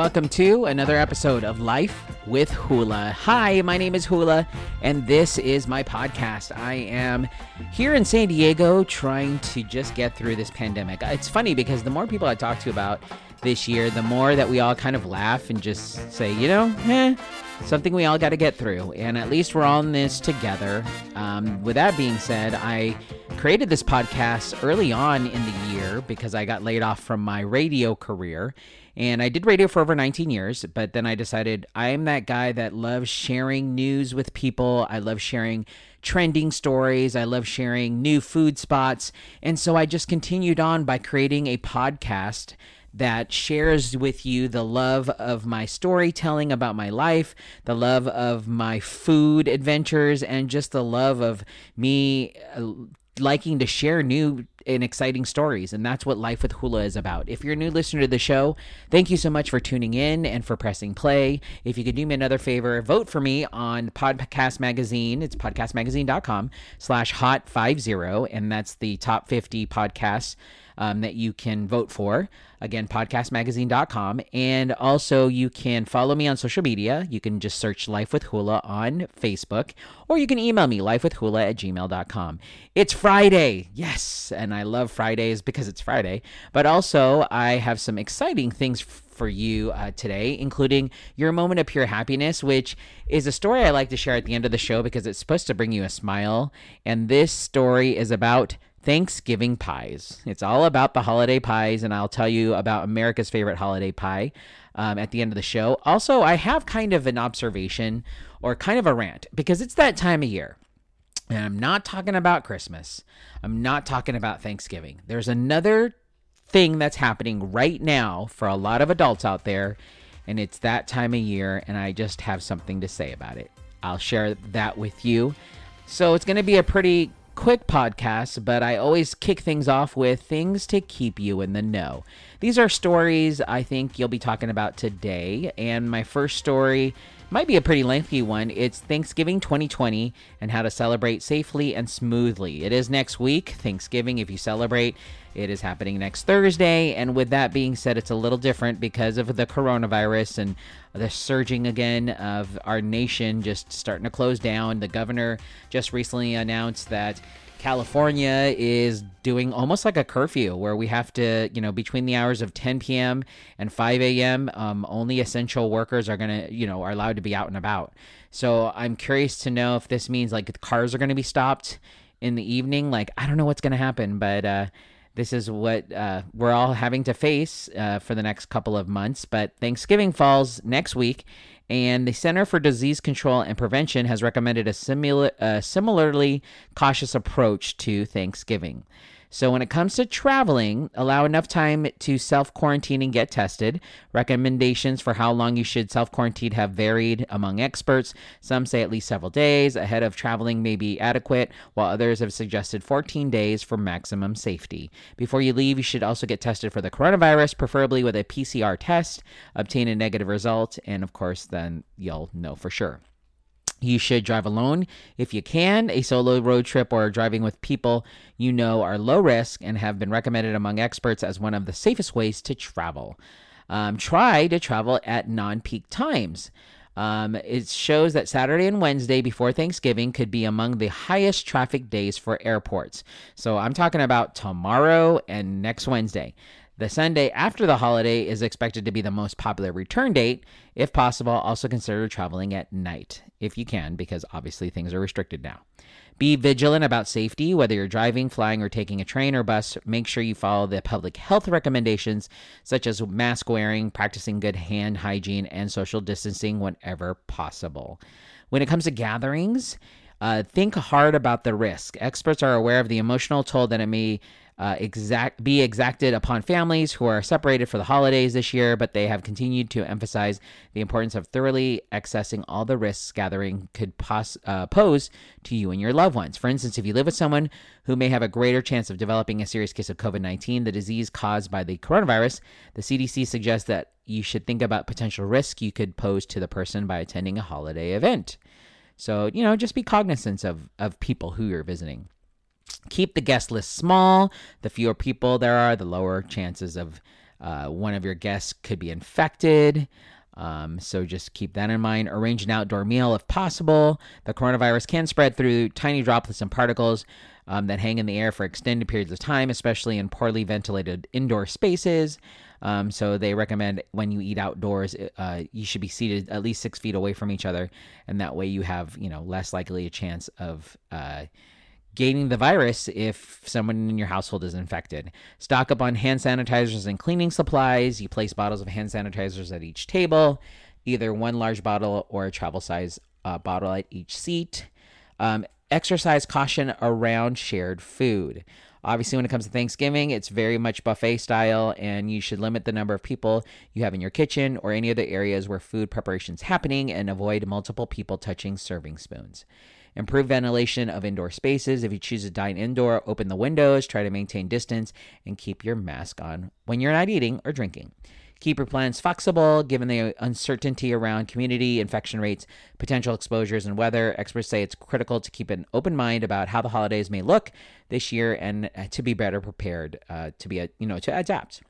welcome to another episode of Life with Hula. Hi, my name is Hula, and this is my podcast. I am here in San Diego trying to just get through this pandemic. It's funny because the more people I talk to about this year, the more that we all kind of laugh and just say, you know, eh, something we all got to get through. And at least we're all in this together. Um, with that being said, I created this podcast early on in the year because I got laid off from my radio career. And I did radio for over 19 years, but then I decided I'm that guy that loves sharing news with people. I love sharing trending stories. I love sharing new food spots. And so I just continued on by creating a podcast that shares with you the love of my storytelling about my life, the love of my food adventures, and just the love of me uh, liking to share new and exciting stories. And that's what Life with Hula is about. If you're a new listener to the show, thank you so much for tuning in and for pressing play. If you could do me another favor, vote for me on Podcast Magazine. It's podcastmagazine.com slash hot 50. And that's the top 50 podcasts um, that you can vote for. Again, podcastmagazine.com. And also, you can follow me on social media. You can just search Life with Hula on Facebook, or you can email me, lifewithhula at gmail.com. It's Friday. Yes. And I love Fridays because it's Friday. But also, I have some exciting things for you uh, today, including Your Moment of Pure Happiness, which is a story I like to share at the end of the show because it's supposed to bring you a smile. And this story is about Thanksgiving pies. It's all about the holiday pies, and I'll tell you about America's favorite holiday pie um, at the end of the show. Also, I have kind of an observation or kind of a rant because it's that time of year. And I'm not talking about Christmas. I'm not talking about Thanksgiving. There's another thing that's happening right now for a lot of adults out there, and it's that time of year, and I just have something to say about it. I'll share that with you. So it's going to be a pretty quick podcast, but I always kick things off with things to keep you in the know. These are stories I think you'll be talking about today. And my first story might be a pretty lengthy one. It's Thanksgiving 2020 and how to celebrate safely and smoothly. It is next week, Thanksgiving, if you celebrate. It is happening next Thursday. And with that being said, it's a little different because of the coronavirus and the surging again of our nation just starting to close down. The governor just recently announced that California is doing almost like a curfew where we have to, you know, between the hours of 10 p.m. and 5 a.m., um, only essential workers are going to, you know, are allowed to be out and about. So I'm curious to know if this means like cars are going to be stopped in the evening. Like, I don't know what's going to happen, but, uh, this is what uh, we're all having to face uh, for the next couple of months. But Thanksgiving falls next week, and the Center for Disease Control and Prevention has recommended a similar, uh, similarly cautious approach to Thanksgiving. So, when it comes to traveling, allow enough time to self quarantine and get tested. Recommendations for how long you should self quarantine have varied among experts. Some say at least several days ahead of traveling may be adequate, while others have suggested 14 days for maximum safety. Before you leave, you should also get tested for the coronavirus, preferably with a PCR test, obtain a negative result, and of course, then you'll know for sure. You should drive alone if you can. A solo road trip or driving with people you know are low risk and have been recommended among experts as one of the safest ways to travel. Um, try to travel at non peak times. Um, it shows that Saturday and Wednesday before Thanksgiving could be among the highest traffic days for airports. So I'm talking about tomorrow and next Wednesday. The Sunday after the holiday is expected to be the most popular return date. If possible, also consider traveling at night if you can, because obviously things are restricted now. Be vigilant about safety, whether you're driving, flying, or taking a train or bus. Make sure you follow the public health recommendations, such as mask wearing, practicing good hand hygiene, and social distancing whenever possible. When it comes to gatherings, uh, think hard about the risk. Experts are aware of the emotional toll that it may uh, exact be exacted upon families who are separated for the holidays this year, but they have continued to emphasize the importance of thoroughly accessing all the risks gathering could pos- uh, pose to you and your loved ones. For instance, if you live with someone who may have a greater chance of developing a serious case of COVID 19, the disease caused by the coronavirus, the CDC suggests that you should think about potential risk you could pose to the person by attending a holiday event. So, you know, just be cognizant of, of people who you're visiting. Keep the guest list small. The fewer people there are, the lower chances of uh, one of your guests could be infected. Um, so just keep that in mind. Arrange an outdoor meal if possible. The coronavirus can spread through tiny droplets and particles um, that hang in the air for extended periods of time, especially in poorly ventilated indoor spaces. Um, so they recommend when you eat outdoors, uh, you should be seated at least six feet away from each other, and that way you have you know less likely a chance of uh, gaining the virus if someone in your household is infected. Stock up on hand sanitizers and cleaning supplies. You place bottles of hand sanitizers at each table, either one large bottle or a travel size uh, bottle at each seat. Um, exercise caution around shared food. Obviously, when it comes to Thanksgiving, it's very much buffet style, and you should limit the number of people you have in your kitchen or any other areas where food preparation is happening and avoid multiple people touching serving spoons. Improve ventilation of indoor spaces. If you choose to dine indoor, open the windows, try to maintain distance, and keep your mask on when you're not eating or drinking. Keep your plans flexible given the uncertainty around community infection rates, potential exposures, and weather. Experts say it's critical to keep an open mind about how the holidays may look this year and uh, to be better prepared uh, to be a, you know to adapt.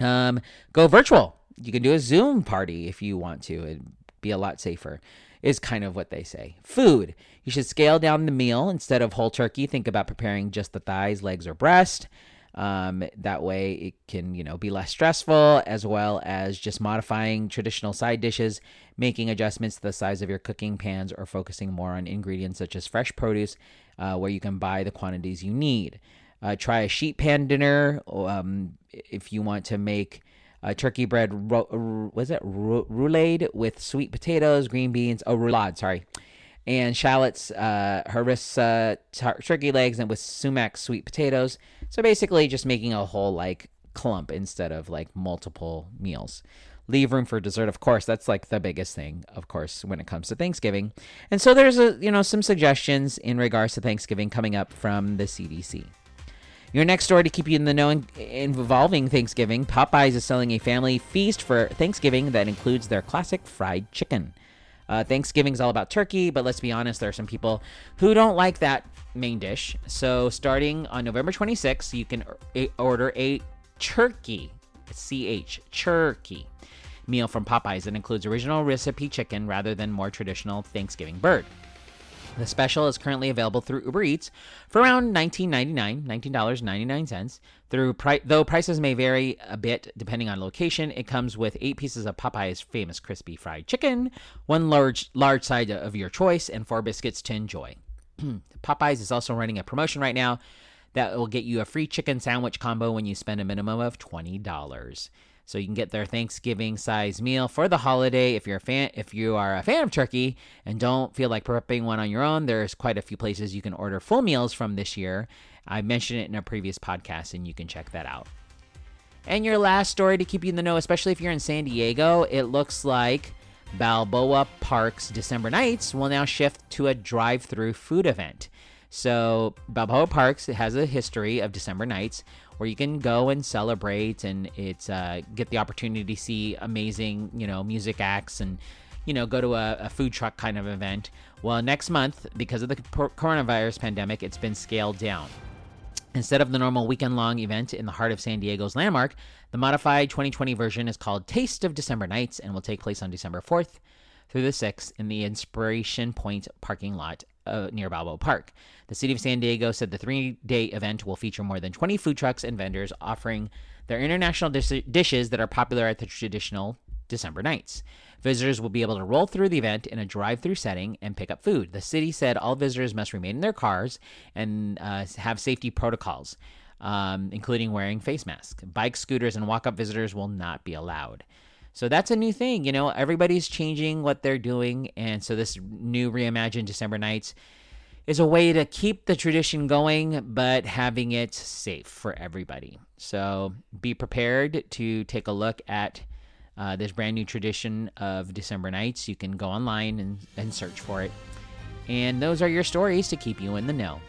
Um, go virtual. You can do a Zoom party if you want to. Be a lot safer is kind of what they say. Food. You should scale down the meal instead of whole turkey. Think about preparing just the thighs, legs, or breast. Um, that way, it can you know be less stressful, as well as just modifying traditional side dishes, making adjustments to the size of your cooking pans, or focusing more on ingredients such as fresh produce, uh, where you can buy the quantities you need. Uh, try a sheet pan dinner um, if you want to make uh, turkey bread. Ro- was it roulade with sweet potatoes, green beans? Oh, roulade. Sorry and shallots, uh, harissa, tar- turkey legs, and with sumac sweet potatoes. So basically, just making a whole like clump instead of like multiple meals. Leave room for dessert, of course. That's like the biggest thing, of course, when it comes to Thanksgiving. And so there's a you know some suggestions in regards to Thanksgiving coming up from the CDC. Your next story to keep you in the know involving Thanksgiving, Popeyes is selling a family feast for Thanksgiving that includes their classic fried chicken. Uh, is all about turkey, but let's be honest, there are some people who don't like that main dish. So starting on November 26th, you can order a turkey, CH, turkey meal from Popeyes that includes original recipe chicken rather than more traditional Thanksgiving bird. The special is currently available through Uber Eats for around $19.99, $19.99. Through pri- though prices may vary a bit depending on location, it comes with eight pieces of Popeye's famous crispy fried chicken, one large large side of your choice, and four biscuits to enjoy. Popeyes is also running a promotion right now that will get you a free chicken sandwich combo when you spend a minimum of twenty dollars. So you can get their Thanksgiving size meal for the holiday. If you're a fan, if you are a fan of turkey and don't feel like prepping one on your own, there's quite a few places you can order full meals from this year. I mentioned it in a previous podcast, and you can check that out. And your last story to keep you in the know, especially if you're in San Diego, it looks like Balboa Park's December nights will now shift to a drive-through food event. So Balboa Parks has a history of December nights where you can go and celebrate and it's uh, get the opportunity to see amazing you know music acts and you know go to a, a food truck kind of event. Well next month because of the coronavirus pandemic it's been scaled down. Instead of the normal weekend long event in the heart of San Diego's landmark, the modified 2020 version is called Taste of December Nights and will take place on December 4th through the 6th in the Inspiration Point parking lot uh, near Balboa Park. The city of San Diego said the three day event will feature more than 20 food trucks and vendors offering their international dis- dishes that are popular at the traditional December nights. Visitors will be able to roll through the event in a drive through setting and pick up food. The city said all visitors must remain in their cars and uh, have safety protocols, um, including wearing face masks. Bikes, scooters, and walk up visitors will not be allowed. So that's a new thing. You know, everybody's changing what they're doing. And so this new reimagined December Nights is a way to keep the tradition going, but having it safe for everybody. So be prepared to take a look at uh, this brand new tradition of December Nights. You can go online and, and search for it. And those are your stories to keep you in the know.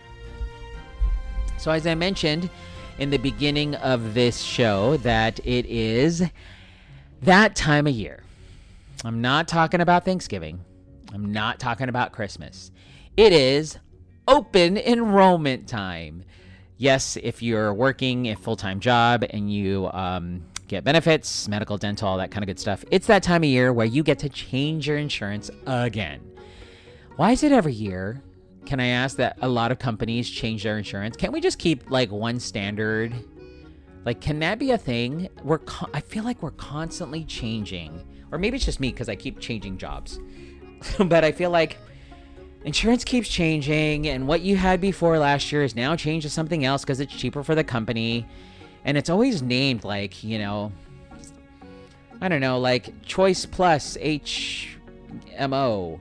So, as I mentioned in the beginning of this show, that it is that time of year. I'm not talking about Thanksgiving. I'm not talking about Christmas. It is open enrollment time. Yes, if you're working a full time job and you um, get benefits, medical, dental, all that kind of good stuff. It's that time of year where you get to change your insurance again. Why is it every year? Can I ask that a lot of companies change their insurance? Can't we just keep like one standard? Like, can that be a thing? We're con- I feel like we're constantly changing, or maybe it's just me because I keep changing jobs. but I feel like insurance keeps changing, and what you had before last year is now changed to something else because it's cheaper for the company and it's always named like you know i don't know like choice plus hmo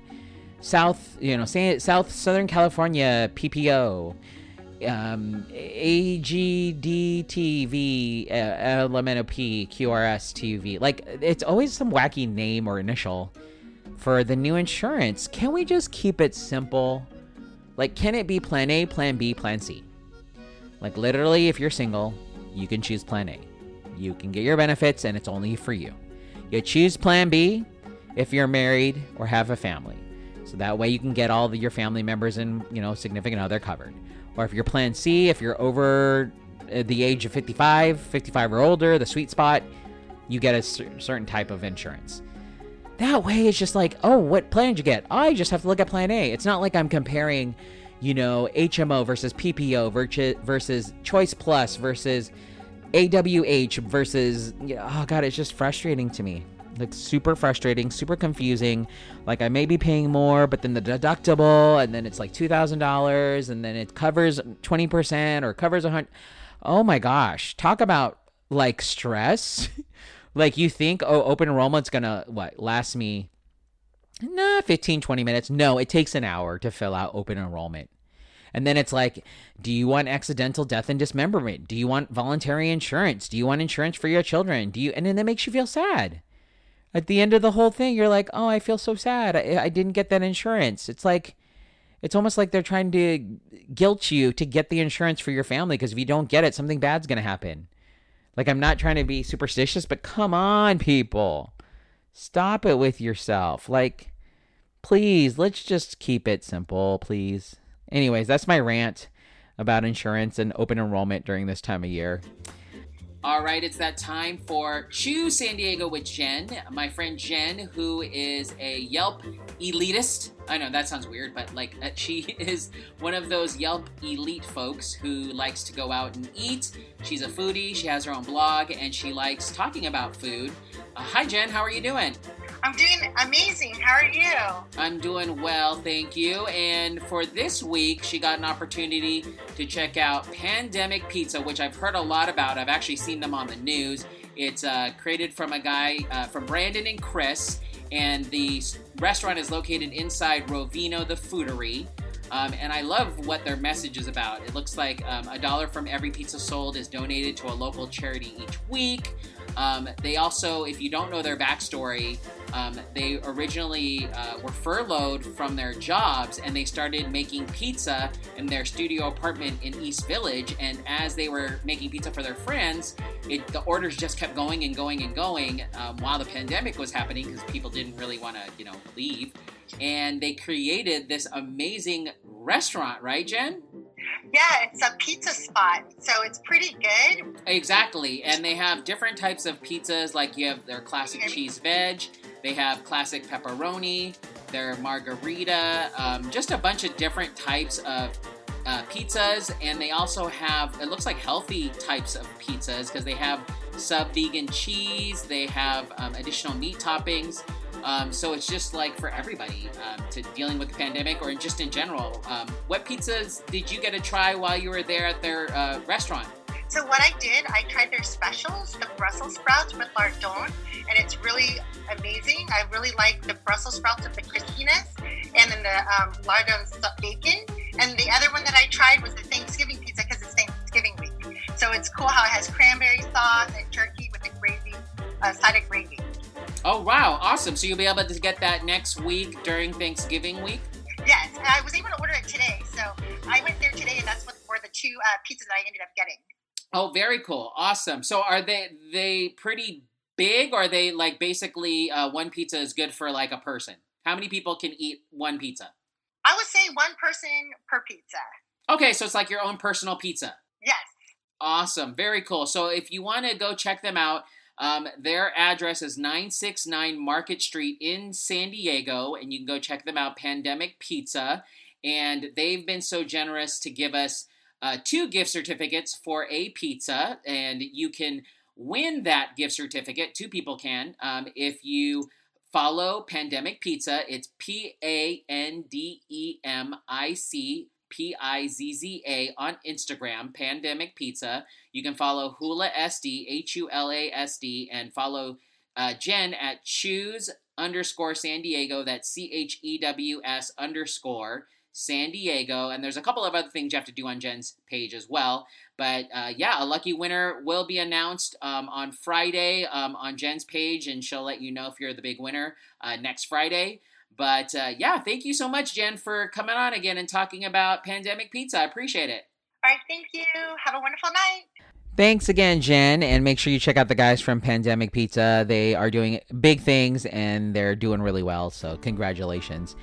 south you know south southern california ppo um, AGDTV, uh, LMNOP. Like, it's always some wacky name or initial for the new insurance. Can we just keep it simple? Like, can it be plan A, plan B, plan C? Like, literally, if you're single, you can choose plan A. You can get your benefits and it's only for you. You choose plan B if you're married or have a family. So that way you can get all your family members and, you know, significant other covered. Or if you're plan C, if you're over uh, the age of 55, 55 or older, the sweet spot, you get a certain type of insurance. That way it's just like, oh, what plan did you get? I just have to look at plan A. It's not like I'm comparing you know, HMO versus PPO versus Choice Plus versus AWH versus, oh God, it's just frustrating to me. Like, super frustrating, super confusing. Like, I may be paying more, but then the deductible, and then it's like $2,000, and then it covers 20% or covers a 100 Oh my gosh. Talk about like stress. like, you think, oh, open enrollment's gonna, what, last me nah, 15, 20 minutes. No, it takes an hour to fill out open enrollment. And then it's like, do you want accidental death and dismemberment? Do you want voluntary insurance? Do you want insurance for your children? Do you? And then that makes you feel sad. At the end of the whole thing, you're like, oh, I feel so sad. I, I didn't get that insurance. It's like, it's almost like they're trying to guilt you to get the insurance for your family because if you don't get it, something bad's going to happen. Like, I'm not trying to be superstitious, but come on, people. Stop it with yourself. Like, please, let's just keep it simple, please. Anyways, that's my rant about insurance and open enrollment during this time of year. All right, it's that time for Chews San Diego with Jen. My friend Jen, who is a Yelp elitist. I know that sounds weird, but like she is one of those Yelp elite folks who likes to go out and eat. She's a foodie, she has her own blog, and she likes talking about food. Uh, hi, Jen, how are you doing? I'm doing amazing. How are you? I'm doing well, thank you. And for this week, she got an opportunity to check out Pandemic Pizza, which I've heard a lot about. I've actually seen them on the news. It's uh, created from a guy, uh, from Brandon and Chris, and the restaurant is located inside Rovino, the Foodery. Um, and I love what their message is about. It looks like um, a dollar from every pizza sold is donated to a local charity each week. Um, they also, if you don't know their backstory, um, they originally uh, were furloughed from their jobs and they started making pizza in their studio apartment in East Village. And as they were making pizza for their friends, it, the orders just kept going and going and going um, while the pandemic was happening because people didn't really want to, you know, leave. And they created this amazing restaurant, right, Jen? Yeah, it's a pizza spot, so it's pretty good. Exactly, and they have different types of pizzas. Like you have their classic cheese veg, they have classic pepperoni, their margherita, um, just a bunch of different types of uh, pizzas, and they also have it looks like healthy types of pizzas because they have sub vegan cheese, they have um, additional meat toppings. Um, so it's just like for everybody um, to dealing with the pandemic or just in general. Um, what pizzas did you get to try while you were there at their uh, restaurant? So what I did, I tried their specials, the Brussels sprouts with lardon, and it's really amazing. I really like the Brussels sprouts with the crispiness, and then the um, lardon bacon. And the other one that I tried was the Thanksgiving pizza because it's Thanksgiving week. So it's cool how it has cranberry sauce and turkey with the gravy, uh, side of gravy. Oh wow, awesome! So you'll be able to get that next week during Thanksgiving week. Yes, I was able to order it today. So I went there today, and that's what were the two uh, pizzas that I ended up getting. Oh, very cool, awesome. So are they they pretty big? Or are they like basically uh, one pizza is good for like a person? How many people can eat one pizza? I would say one person per pizza. Okay, so it's like your own personal pizza. Yes. Awesome, very cool. So if you want to go check them out, Um, their address is 969 Market Street in San Diego, and you can go check them out, Pandemic Pizza. And they've been so generous to give us uh, two gift certificates for a pizza, and you can win that gift certificate. Two people can um, if you follow Pandemic Pizza. It's P A N D E M I C P I Z Z A on Instagram, Pandemic Pizza. You can follow Hula SD, H U L A S D, and follow uh, Jen at Chews underscore San Diego. That's C H E W S underscore San Diego. And there's a couple of other things you have to do on Jen's page as well. But uh, yeah, a lucky winner will be announced um, on Friday um, on Jen's page, and she'll let you know if you're the big winner uh, next Friday. But uh, yeah, thank you so much, Jen, for coming on again and talking about Pandemic Pizza. I appreciate it. All right, thank you. Have a wonderful night. Thanks again, Jen, and make sure you check out the guys from Pandemic Pizza. They are doing big things and they're doing really well, so congratulations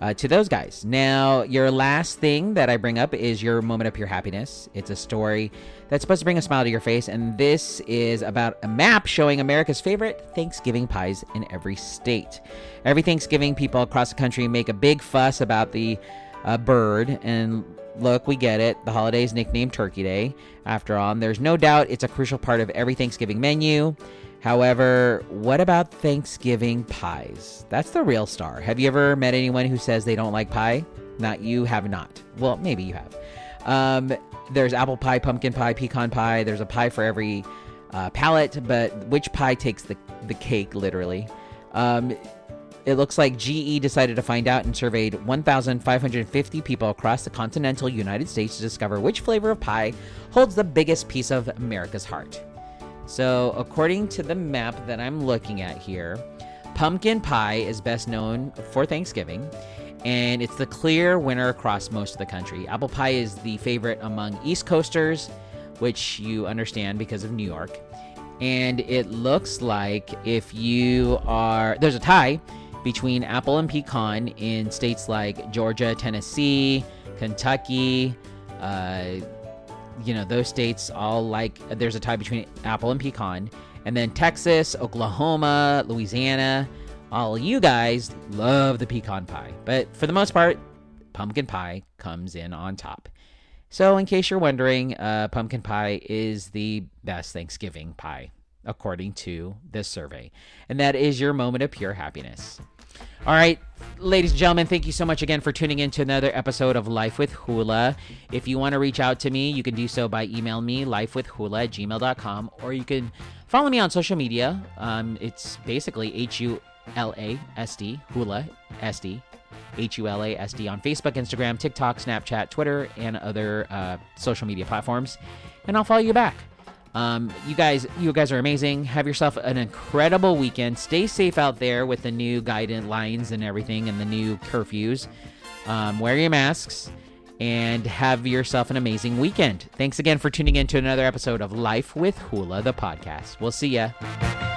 uh, to those guys. Now, your last thing that I bring up is your moment of pure happiness. It's a story that's supposed to bring a smile to your face, and this is about a map showing America's favorite Thanksgiving pies in every state. Every Thanksgiving, people across the country make a big fuss about the uh, bird, and look, we get it. The holiday is nicknamed Turkey Day. After all, and there's no doubt it's a crucial part of every Thanksgiving menu. However, what about Thanksgiving pies? That's the real star. Have you ever met anyone who says they don't like pie? Not you have not. Well, maybe you have. Um, there's apple pie, pumpkin pie, pecan pie. There's a pie for every uh, palate, but which pie takes the, the cake, literally? Um, it looks like GE decided to find out and surveyed 1,550 people across the continental United States to discover which flavor of pie holds the biggest piece of America's heart. So, according to the map that I'm looking at here, pumpkin pie is best known for Thanksgiving, and it's the clear winner across most of the country. Apple pie is the favorite among East Coasters, which you understand because of New York. And it looks like if you are, there's a tie between apple and pecan in states like Georgia, Tennessee, Kentucky, uh, you know, those states all like there's a tie between apple and pecan. And then Texas, Oklahoma, Louisiana, all you guys love the pecan pie. But for the most part, pumpkin pie comes in on top. So, in case you're wondering, uh, pumpkin pie is the best Thanksgiving pie, according to this survey. And that is your moment of pure happiness. All right, ladies and gentlemen, thank you so much again for tuning in to another episode of Life with Hula. If you want to reach out to me, you can do so by email me, lifewithhula at gmail.com, or you can follow me on social media. Um, it's basically H U L A S D, Hula S D, H U L A S D on Facebook, Instagram, TikTok, Snapchat, Twitter, and other uh, social media platforms. And I'll follow you back. Um, you guys, you guys are amazing. Have yourself an incredible weekend. Stay safe out there with the new guidance lines and everything, and the new curfews. Um, wear your masks and have yourself an amazing weekend. Thanks again for tuning in to another episode of Life with Hula, the podcast. We'll see ya.